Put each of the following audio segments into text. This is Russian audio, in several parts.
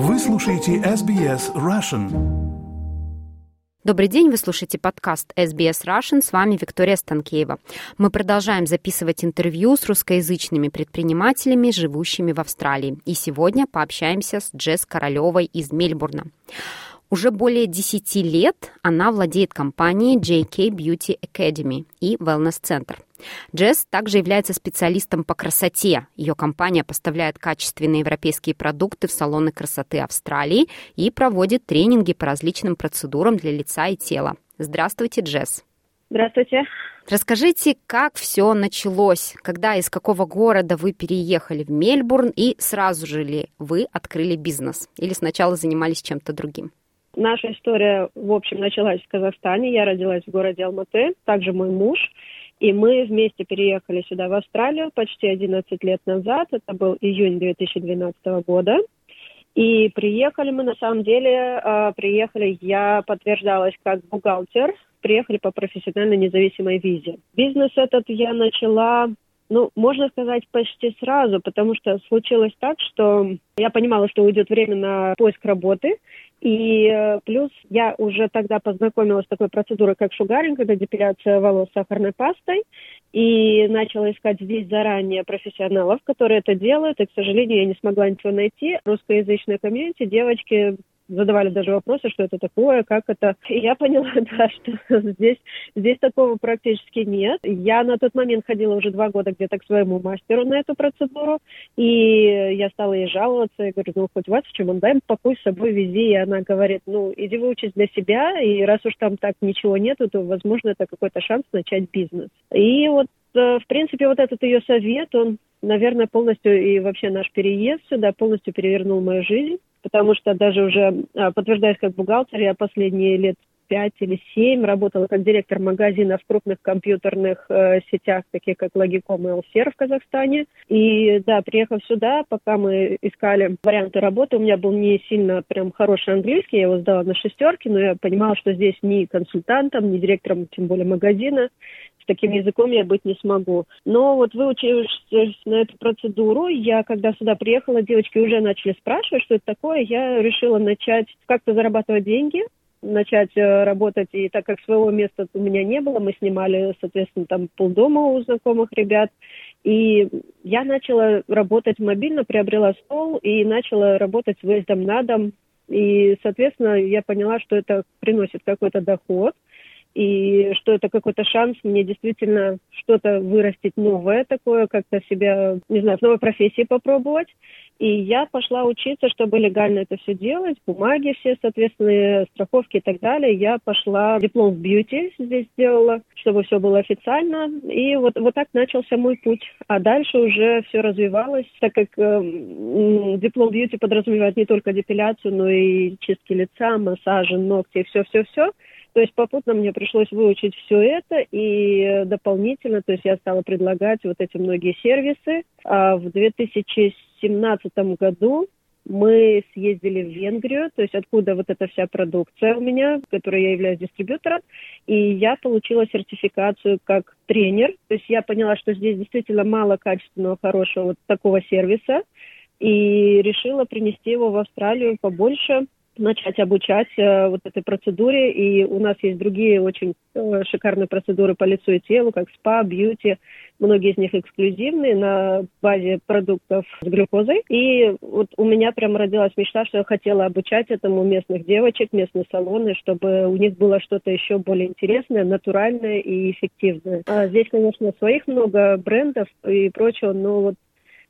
Вы слушаете SBS Russian. Добрый день, вы слушаете подкаст SBS Russian, с вами Виктория Станкеева. Мы продолжаем записывать интервью с русскоязычными предпринимателями, живущими в Австралии. И сегодня пообщаемся с Джесс Королевой из Мельбурна. Уже более 10 лет она владеет компанией JK Beauty Academy и Wellness Center. Джесс также является специалистом по красоте. Ее компания поставляет качественные европейские продукты в салоны красоты Австралии и проводит тренинги по различным процедурам для лица и тела. Здравствуйте, Джесс. Здравствуйте. Расскажите, как все началось, когда из какого города вы переехали в Мельбурн и сразу же ли вы открыли бизнес или сначала занимались чем-то другим? Наша история, в общем, началась в Казахстане. Я родилась в городе Алматы, также мой муж. И мы вместе переехали сюда, в Австралию, почти 11 лет назад. Это был июнь 2012 года. И приехали мы, на самом деле, а, приехали, я подтверждалась как бухгалтер, приехали по профессиональной независимой визе. Бизнес этот я начала ну, можно сказать, почти сразу, потому что случилось так, что я понимала, что уйдет время на поиск работы, и э, плюс я уже тогда познакомилась с такой процедурой, как шугаринг, это депиляция волос сахарной пастой, и начала искать здесь заранее профессионалов, которые это делают, и, к сожалению, я не смогла ничего найти. Русскоязычная комьюнити, девочки задавали даже вопросы, что это такое, как это. И я поняла, да, что здесь, здесь такого практически нет. Я на тот момент ходила уже два года где-то к своему мастеру на эту процедуру, и я стала ей жаловаться, я говорю, ну, хоть вас в чем он, дай пакуй с собой вези. И она говорит, ну, иди выучись для себя, и раз уж там так ничего нету, то, возможно, это какой-то шанс начать бизнес. И вот э, в принципе, вот этот ее совет, он, наверное, полностью и вообще наш переезд сюда полностью перевернул мою жизнь потому что даже уже а, подтверждаюсь как бухгалтер, я последние лет пять или семь работала как директор магазина в крупных компьютерных э, сетях, таких как Logicom и Alser в Казахстане. И да, приехав сюда, пока мы искали варианты работы, у меня был не сильно прям хороший английский, я его сдала на шестерки, но я понимала, что здесь ни консультантом, ни директором, тем более магазина, таким языком я быть не смогу. Но вот выучившись на эту процедуру, я когда сюда приехала, девочки уже начали спрашивать, что это такое. Я решила начать как-то зарабатывать деньги, начать э, работать, и так как своего места у меня не было, мы снимали, соответственно, там полдома у знакомых ребят, и я начала работать мобильно, приобрела стол и начала работать с выездом на дом, и, соответственно, я поняла, что это приносит какой-то доход, и что это какой-то шанс мне действительно что-то вырастить новое такое, как-то себя, не знаю, в новой профессии попробовать. И я пошла учиться, чтобы легально это все делать, бумаги все, соответственно, страховки и так далее. Я пошла диплом в бьюти здесь сделала, чтобы все было официально. И вот, вот так начался мой путь. А дальше уже все развивалось, так как э, диплом бьюти подразумевает не только депиляцию, но и чистки лица, массажи, ногти, все-все-все. То есть попутно мне пришлось выучить все это, и дополнительно, то есть я стала предлагать вот эти многие сервисы. А в 2017 году мы съездили в Венгрию, то есть откуда вот эта вся продукция у меня, которой я являюсь дистрибьютором, и я получила сертификацию как тренер, то есть я поняла, что здесь действительно мало качественного, хорошего вот такого сервиса, и решила принести его в Австралию побольше, начать обучать э, вот этой процедуре. И у нас есть другие очень э, шикарные процедуры по лицу и телу, как спа, бьюти. Многие из них эксклюзивные на базе продуктов с глюкозой. И вот у меня прям родилась мечта, что я хотела обучать этому местных девочек, местные салоны, чтобы у них было что-то еще более интересное, натуральное и эффективное. А здесь, конечно, своих много брендов и прочего, но вот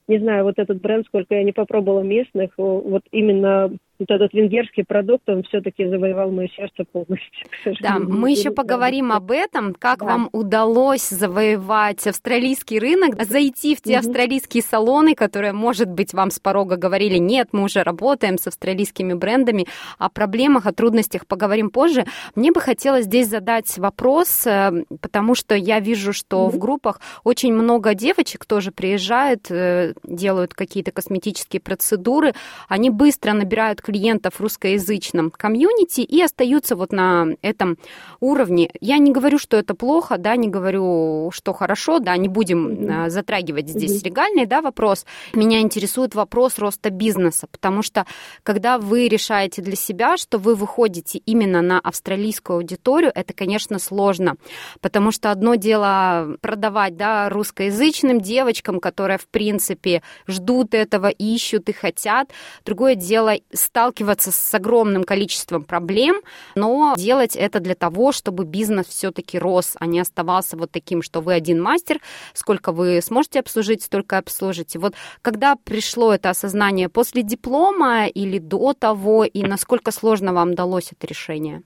не знаю, вот этот бренд, сколько я не попробовала местных, вот именно вот этот венгерский продукт, он все-таки завоевал мое сердце полностью. Да, мы еще поговорим об этом, как да. вам удалось завоевать австралийский рынок, зайти в те угу. австралийские салоны, которые, может быть, вам с порога говорили, нет, мы уже работаем с австралийскими брендами, о проблемах, о трудностях поговорим позже. Мне бы хотелось здесь задать вопрос, э, потому что я вижу, что угу. в группах очень много девочек тоже приезжают, э, делают какие-то косметические процедуры, они быстро набирают клиентов в русскоязычном комьюнити и остаются вот на этом уровне. Я не говорю, что это плохо, да, не говорю, что хорошо, да, не будем mm-hmm. затрагивать здесь mm-hmm. легальный, да, вопрос. Меня интересует вопрос роста бизнеса, потому что когда вы решаете для себя, что вы выходите именно на австралийскую аудиторию, это, конечно, сложно, потому что одно дело продавать, да, русскоязычным девочкам, которые, в принципе, ждут этого, ищут и хотят. Другое дело сталкиваться с огромным количеством проблем, но делать это для того, чтобы бизнес все-таки рос, а не оставался вот таким, что вы один мастер, сколько вы сможете обслужить, столько обслужите. Вот когда пришло это осознание после диплома или до того, и насколько сложно вам далось это решение?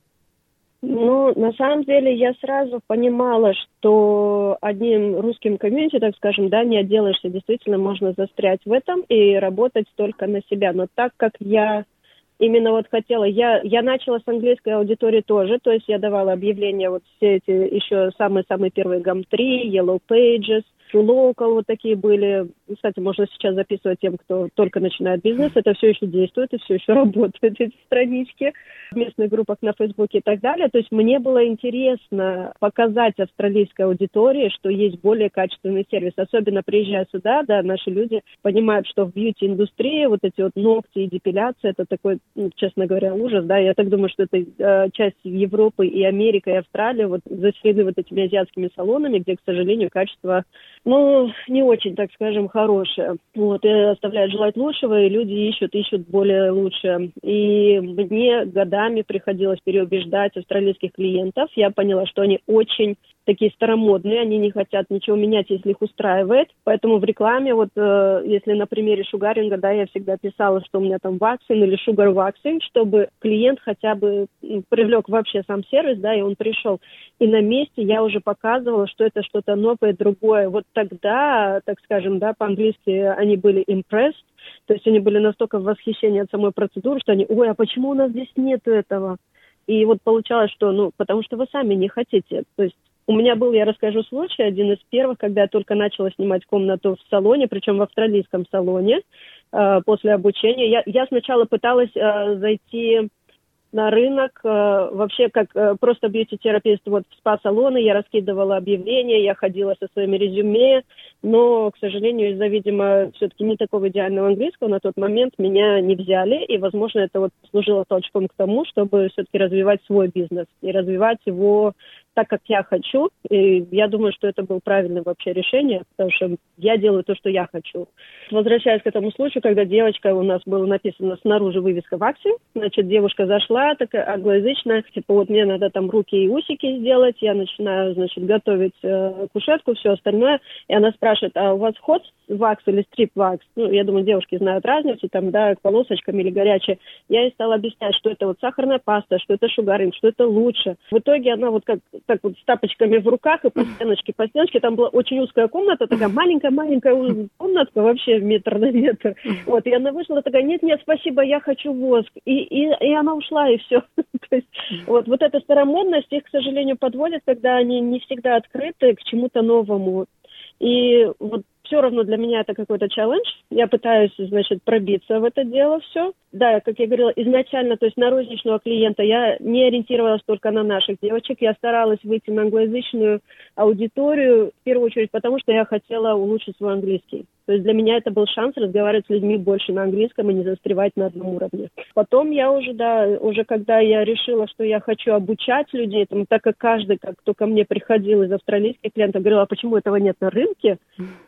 Ну, на самом деле я сразу понимала, что одним русским комьюнити, так скажем, да, не отделаешься. Действительно, можно застрять в этом и работать только на себя. Но так как я именно вот хотела, я, я начала с английской аудитории тоже, то есть я давала объявления, вот все эти еще самые-самые первые GAM3, Yellow Pages – True Local вот такие были. Кстати, можно сейчас записывать тем, кто только начинает бизнес. Это все еще действует и все еще работают, эти странички в местных группах на Фейсбуке и так далее. То есть мне было интересно показать австралийской аудитории, что есть более качественный сервис. Особенно приезжая сюда, да, наши люди понимают, что в бьюти-индустрии вот эти вот ногти и депиляция, это такой, ну, честно говоря, ужас, да. Я так думаю, что это э, часть Европы и Америка и Австралия вот заселены вот этими азиатскими салонами, где, к сожалению, качество ну, не очень, так скажем, хорошая. Вот, и оставляет желать лучшего, и люди ищут, ищут более лучшее. И мне годами приходилось переубеждать австралийских клиентов. Я поняла, что они очень такие старомодные, они не хотят ничего менять, если их устраивает. Поэтому в рекламе, вот э, если на примере шугаринга, да, я всегда писала, что у меня там ваксин или шугар ваксинг, чтобы клиент хотя бы ну, привлек вообще сам сервис, да, и он пришел. И на месте я уже показывала, что это что-то новое, другое. Вот тогда, так скажем, да, по-английски они были impressed, то есть они были настолько в восхищении от самой процедуры, что они, ой, а почему у нас здесь нет этого? И вот получалось, что, ну, потому что вы сами не хотите. То есть у меня был, я расскажу случай, один из первых, когда я только начала снимать комнату в салоне, причем в австралийском салоне, э, после обучения. Я, я сначала пыталась э, зайти на рынок, э, вообще как э, просто бьюти-терапевт вот в спа-салоны, я раскидывала объявления, я ходила со своими резюме, но, к сожалению, из-за, видимо, все-таки не такого идеального английского на тот момент меня не взяли, и, возможно, это вот служило толчком к тому, чтобы все-таки развивать свой бизнес и развивать его так, как я хочу. И я думаю, что это было правильное вообще решение, потому что я делаю то, что я хочу. Возвращаясь к этому случаю, когда девочка, у нас было написано снаружи вывеска в акции, значит, девушка зашла, такая англоязычная, типа, вот мне надо там руки и усики сделать, я начинаю, значит, готовить э, кушетку, все остальное, и она спрашивает, а у вас ход вакс или стрип-вакс? Ну, я думаю, девушки знают разницу, там, да, полосочками или горячее. Я ей стала объяснять, что это вот сахарная паста, что это шугаринг, что это лучше. В итоге она вот как так вот с тапочками в руках и по стеночке, по стеночке. Там была очень узкая комната, такая маленькая-маленькая комнатка, вообще метр на метр. Вот, и она вышла такая, нет-нет, спасибо, я хочу воск. И, и, и она ушла, и все. То есть, вот, вот эта старомодность их, к сожалению, подводит, когда они не всегда открыты к чему-то новому. И вот все равно для меня это какой-то челлендж. Я пытаюсь, значит, пробиться в это дело все. Да, как я говорила, изначально, то есть на розничного клиента я не ориентировалась только на наших девочек. Я старалась выйти на англоязычную аудиторию, в первую очередь, потому что я хотела улучшить свой английский. То есть для меня это был шанс разговаривать с людьми больше на английском и не застревать на одном уровне. Потом я уже, да, уже когда я решила, что я хочу обучать людей, там, так как каждый, как кто ко мне приходил из австралийских клиентов, говорил, а почему этого нет на рынке?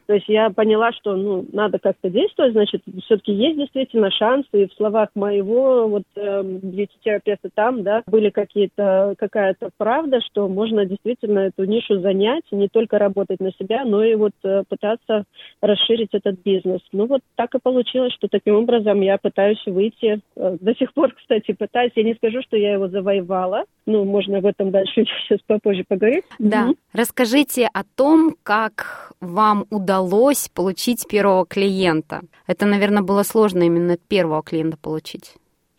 То есть я поняла, что ну, надо как-то действовать, значит, все-таки есть действительно шансы, и в словах моего вот э, бьюти-терапевта там, да, были какие-то, какая-то правда, что можно действительно эту нишу занять, не только работать на себя, но и вот э, пытаться расширить этот бизнес. Ну вот так и получилось, что таким образом я пытаюсь выйти. Э, до сих пор, кстати, пытаюсь. Я не скажу, что я его завоевала. Ну, можно об этом дальше сейчас попозже поговорить. Да. Mm-hmm. Расскажите о том, как вам удалось получить первого клиента. Это, наверное, было сложно именно первого клиента получить.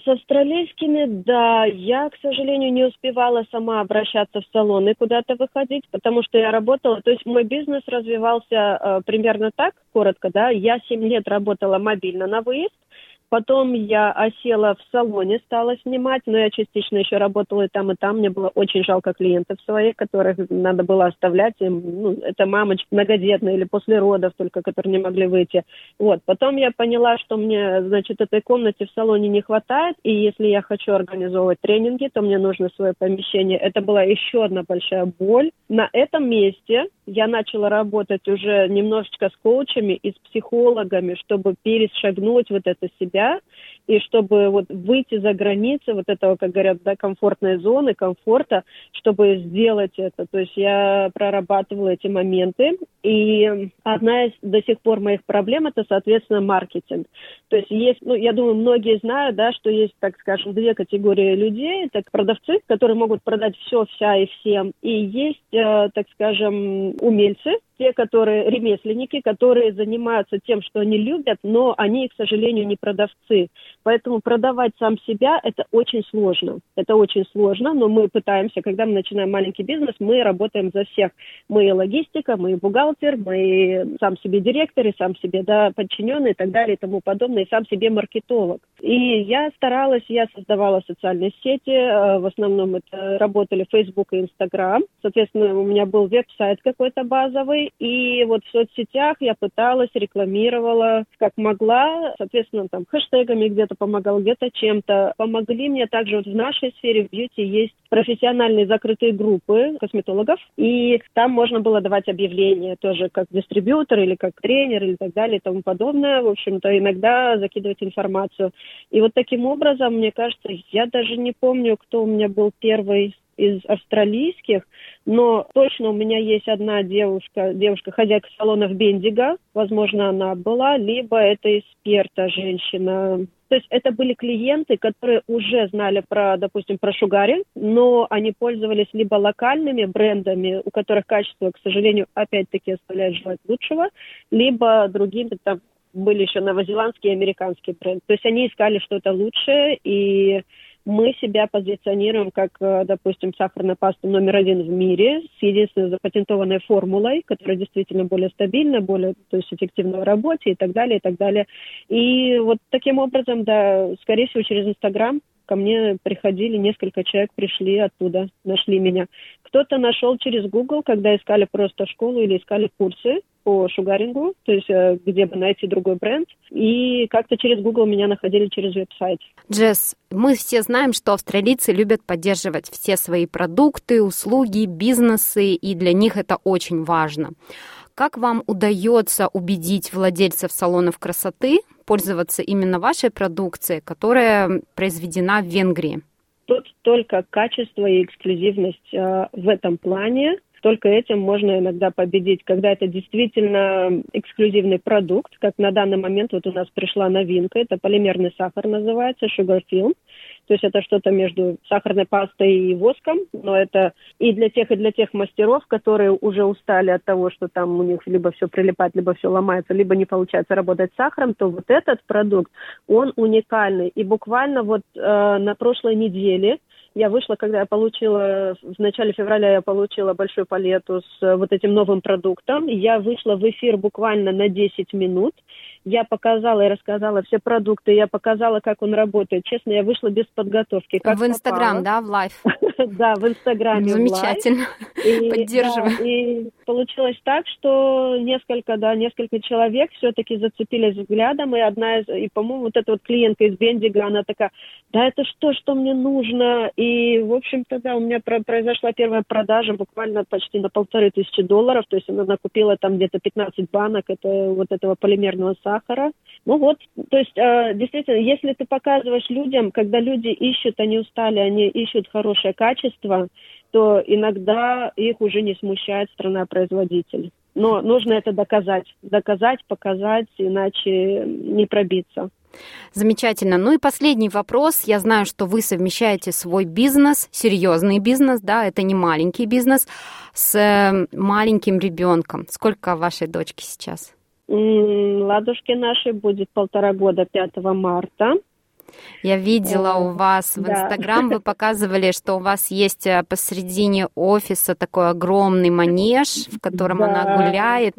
С австралийскими, да, я, к сожалению, не успевала сама обращаться в салон и куда-то выходить, потому что я работала, то есть мой бизнес развивался э, примерно так, коротко, да, я 7 лет работала мобильно на выезд, Потом я осела в салоне, стала снимать, но я частично еще работала и там, и там. Мне было очень жалко клиентов своих, которых надо было оставлять. Им, ну, это мамочки многодетные или после родов только, которые не могли выйти. Вот. Потом я поняла, что мне, значит, этой комнате в салоне не хватает, и если я хочу организовывать тренинги, то мне нужно свое помещение. Это была еще одна большая боль. На этом месте я начала работать уже немножечко с коучами и с психологами, чтобы перешагнуть вот это себя и чтобы вот выйти за границы вот этого, как говорят, да, комфортной зоны, комфорта, чтобы сделать это. То есть я прорабатывала эти моменты. И одна из до сих пор моих проблем это, соответственно, маркетинг. То есть есть, ну, я думаю, многие знают, да, что есть, так скажем, две категории людей. Это продавцы, которые могут продать все, вся и всем. И есть, э, так скажем, умельцы, те, которые ремесленники, которые занимаются тем, что они любят, но они, к сожалению, не продавцы. Поэтому продавать сам себя – это очень сложно. Это очень сложно, но мы пытаемся, когда мы начинаем маленький бизнес, мы работаем за всех. Мы и логистика, мы и бухгалтер, мы и сам себе директор, и сам себе да, подчиненный и так далее и тому подобное, и сам себе маркетолог. И я старалась, я создавала социальные сети, э, в основном это работали Facebook и Instagram. Соответственно, у меня был веб-сайт какой-то базовый, и вот в соцсетях я пыталась, рекламировала как могла, соответственно, там хэштегами где-то помогала, где-то чем-то. Помогли мне также вот в нашей сфере в бьюти есть профессиональные закрытые группы косметологов, и там можно было давать объявления тоже как дистрибьютор или как тренер или так далее и тому подобное. В общем-то, иногда закидывать информацию. И вот таким образом, мне кажется, я даже не помню, кто у меня был первый из австралийских, но точно у меня есть одна девушка, девушка хозяйка салонов Бендига, возможно, она была, либо это из Перта женщина. То есть это были клиенты, которые уже знали про, допустим, про Шугари, но они пользовались либо локальными брендами, у которых качество, к сожалению, опять-таки оставляет желать лучшего, либо другими, там были еще новозеландские и американские бренды. То есть они искали что-то лучшее, и мы себя позиционируем как, э, допустим, сахарная паста номер один в мире с единственной запатентованной формулой, которая действительно более стабильна, более то есть эффективна в работе и так далее, и так далее. И вот таким образом, да, скорее всего, через Инстаграм ко мне приходили, несколько человек пришли оттуда, нашли меня. Кто-то нашел через Google, когда искали просто школу или искали курсы по шугарингу, то есть э, где бы найти другой бренд. И как-то через Google меня находили через веб-сайт. Джесс, мы все знаем, что австралийцы любят поддерживать все свои продукты, услуги, бизнесы, и для них это очень важно. Как вам удается убедить владельцев салонов красоты пользоваться именно вашей продукцией, которая произведена в Венгрии? Тут только качество и эксклюзивность э, в этом плане только этим можно иногда победить, когда это действительно эксклюзивный продукт, как на данный момент вот у нас пришла новинка, это полимерный сахар называется, sugar film. То есть это что-то между сахарной пастой и воском, но это и для тех, и для тех мастеров, которые уже устали от того, что там у них либо все прилипает, либо все ломается, либо не получается работать с сахаром, то вот этот продукт, он уникальный. И буквально вот э, на прошлой неделе я вышла, когда я получила, в начале февраля я получила большую палету с э, вот этим новым продуктом. Я вышла в эфир буквально на 10 минут. Я показала и рассказала все продукты, я показала, как он работает. Честно, я вышла без подготовки. Как в Инстаграм, да, в live? Да, в Инстаграме. Замечательно. Поддерживаю. И получилось так, что несколько, да, несколько человек все-таки зацепились взглядом, и одна из, и, по-моему, вот эта вот клиентка из Бендига, она такая, да это что, что мне нужно? И, в общем-то, да, у меня произошла первая продажа буквально почти на полторы тысячи долларов, то есть она накупила там где-то 15 банок это, вот этого полимерного сахара. Ну вот, то есть, э, действительно, если ты показываешь людям, когда люди ищут, они устали, они ищут хорошее качество, то иногда их уже не смущает страна-производитель. Но нужно это доказать. Доказать, показать, иначе не пробиться. Замечательно. Ну и последний вопрос. Я знаю, что вы совмещаете свой бизнес, серьезный бизнес, да, это не маленький бизнес, с э, маленьким ребенком. Сколько вашей дочки сейчас? Ладушки нашей будет полтора года 5 марта. Я видела у вас в Инстаграм, вы показывали, что у вас есть э, посредине офиса такой огромный манеж, в котором она гуляет.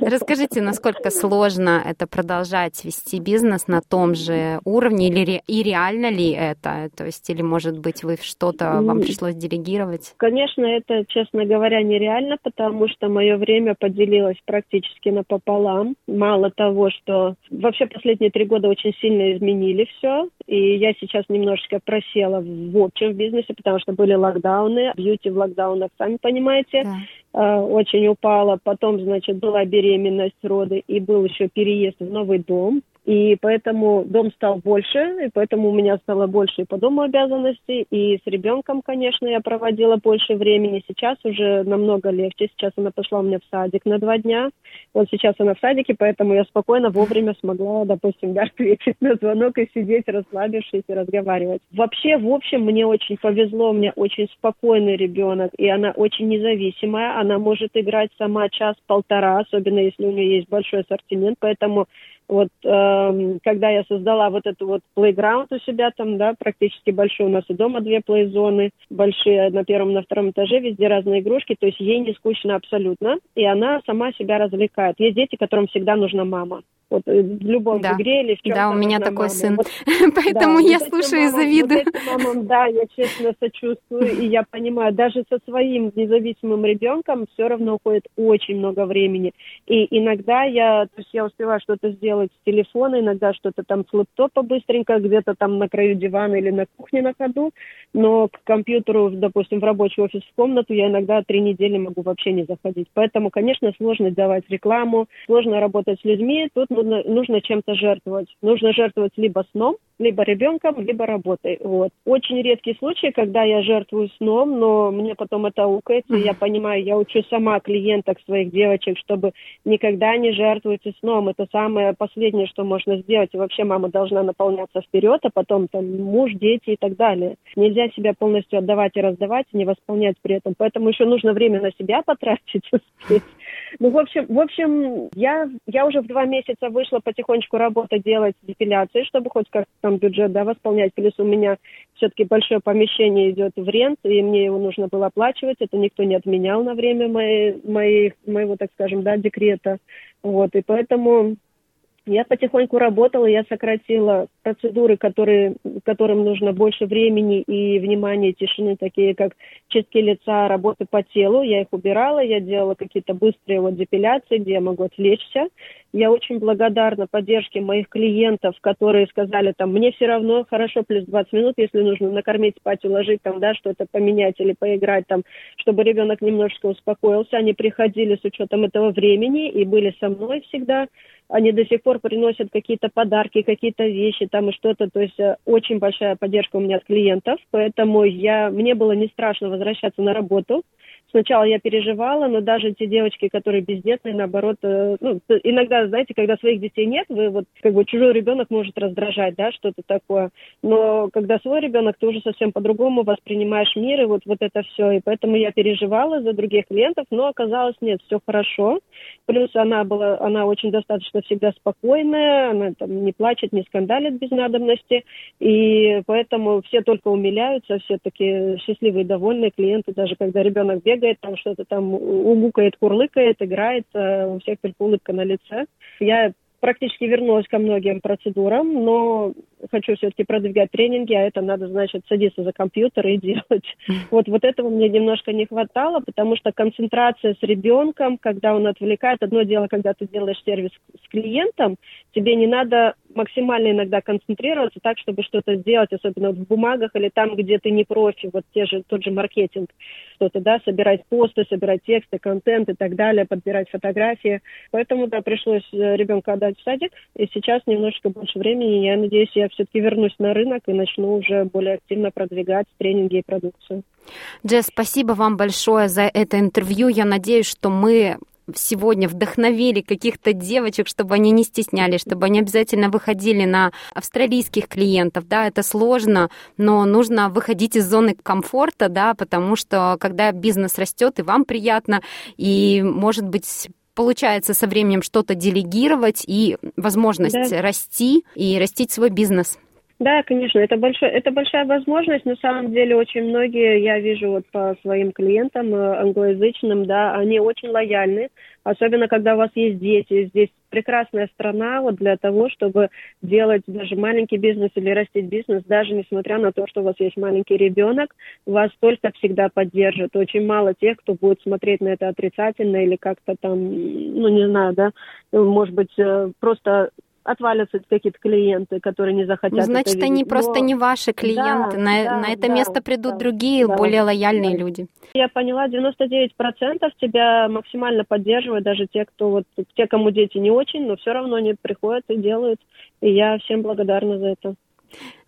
Расскажите, насколько сложно это продолжать вести бизнес на том же уровне, или и реально ли это? То есть, или, может быть, вы что-то вам пришлось делегировать? Конечно, это, честно говоря, нереально, потому что мое время поделилось практически напополам. Мало того, что вообще последние три года очень сильно изменили все, и я сейчас немножечко просела в общем в бизнесе, потому что были локдауны, бьюти в локдаунах, сами понимаете, да. э, очень упала. Потом, значит, была беременность, роды, и был еще переезд в новый дом. И поэтому дом стал больше, и поэтому у меня стало больше и по дому обязанностей, и с ребенком, конечно, я проводила больше времени. Сейчас уже намного легче. Сейчас она пошла у меня в садик на два дня. Вот сейчас она в садике, поэтому я спокойно вовремя смогла, допустим, да, ответить на звонок и сидеть, расслабившись и разговаривать. Вообще, в общем, мне очень повезло, у меня очень спокойный ребенок, и она очень независимая. Она может играть сама час-полтора, особенно если у нее есть большой ассортимент, поэтому вот э, когда я создала вот эту вот playground у себя там, да, практически большой, у нас и дома две плей-зоны, большие на первом, на втором этаже, везде разные игрушки, то есть ей не скучно абсолютно, и она сама себя развлекает. Есть дети, которым всегда нужна мама. Вот э, в любом да. игре или в чем Да, у меня такой мама. сын, вот, поэтому да, я вот слушаю и завидую. Вот мамам, да, я честно сочувствую, и я понимаю, даже со своим независимым ребенком все равно уходит очень много времени. И иногда я, то есть я успеваю что-то сделать с телефона, иногда что-то там с лэптопа быстренько, где-то там на краю дивана или на кухне на ходу, но к компьютеру, допустим, в рабочий офис в комнату я иногда три недели могу вообще не заходить. Поэтому, конечно, сложно давать рекламу, сложно работать с людьми, тут нужно, нужно чем-то жертвовать. Нужно жертвовать либо сном, либо ребенком, либо работой. Вот. Очень редкий случай, когда я жертвую сном, но мне потом это укается. Я понимаю, я учу сама клиенток своих девочек, чтобы никогда не жертвуйте сном. Это самое последнее, что можно сделать. И вообще мама должна наполняться вперед, а потом там муж, дети и так далее. Нельзя себя полностью отдавать и раздавать, и не восполнять при этом. Поэтому еще нужно время на себя потратить, успеть. Ну, в общем, в общем, я, я уже в два месяца вышла потихонечку работать, делать депиляции, чтобы хоть как-то там бюджет, да, восполнять. Плюс у меня все-таки большое помещение идет в рент, и мне его нужно было оплачивать. Это никто не отменял на время моей, моей, моего, так скажем, да, декрета. Вот, и поэтому я потихоньку работала, я сократила процедуры, которые, которым нужно больше времени и внимания, тишины, такие как чистки лица, работы по телу. Я их убирала, я делала какие-то быстрые вот депиляции, где я могу отвлечься. Я очень благодарна поддержке моих клиентов, которые сказали, там, мне все равно хорошо плюс 20 минут, если нужно накормить, спать, уложить, там, да, что-то поменять или поиграть, там, чтобы ребенок немножечко успокоился. Они приходили с учетом этого времени и были со мной всегда они до сих пор приносят какие-то подарки, какие-то вещи там и что-то. То есть э, очень большая поддержка у меня от клиентов, поэтому я, мне было не страшно возвращаться на работу. Сначала я переживала, но даже те девочки, которые бездетные, наоборот, э, ну, иногда, знаете, когда своих детей нет, вы вот, как бы, чужой ребенок может раздражать, да, что-то такое. Но когда свой ребенок, ты уже совсем по-другому воспринимаешь мир, и вот, вот это все. И поэтому я переживала за других клиентов, но оказалось, нет, все хорошо. Плюс она была, она очень достаточно всегда спокойная, она там не плачет, не скандалит без надобности. И поэтому все только умиляются, все такие счастливые, довольные клиенты, даже когда ребенок бегает, бегает, там что-то там угукает, курлыкает, играет, э, у всех только улыбка на лице. Я практически вернулась ко многим процедурам, но хочу все-таки продвигать тренинги, а это надо, значит, садиться за компьютер и делать. Вот, вот этого мне немножко не хватало, потому что концентрация с ребенком, когда он отвлекает, одно дело, когда ты делаешь сервис с клиентом, тебе не надо максимально иногда концентрироваться так, чтобы что-то сделать, особенно в бумагах или там, где ты не профи, вот те же, тот же маркетинг, что-то, да, собирать посты, собирать тексты, контент и так далее, подбирать фотографии. Поэтому, да, пришлось э, ребенка отдать в садик, и сейчас немножечко больше времени, я надеюсь, я все-таки вернусь на рынок и начну уже более активно продвигать тренинги и продукцию. Джесс, спасибо вам большое за это интервью. Я надеюсь, что мы сегодня вдохновили каких-то девочек, чтобы они не стеснялись, чтобы они обязательно выходили на австралийских клиентов. Да, это сложно, но нужно выходить из зоны комфорта, да, потому что когда бизнес растет, и вам приятно, и, может быть, получается со временем что-то делегировать и возможность да. расти и растить свой бизнес. Да, конечно, это, большой, это большая возможность. На самом деле очень многие, я вижу вот по своим клиентам э, англоязычным, да, они очень лояльны, особенно когда у вас есть дети. Здесь прекрасная страна вот для того, чтобы делать даже маленький бизнес или растить бизнес, даже несмотря на то, что у вас есть маленький ребенок, вас только всегда поддержат. Очень мало тех, кто будет смотреть на это отрицательно или как-то там, ну не знаю, да, может быть, э, просто отвалятся какие-то клиенты, которые не захотят. Ну, значит, это они видеть. просто не ваши клиенты. Да, на, да, на это да, место придут да, другие, да, более лояльные да. люди. Я поняла, 99% тебя максимально поддерживают, даже те, кто вот те, кому дети не очень, но все равно они приходят и делают. И я всем благодарна за это.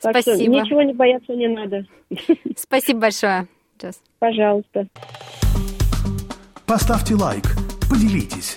Так Спасибо. Что ничего не бояться не надо. Спасибо большое. Джаз. Пожалуйста. Поставьте лайк, поделитесь,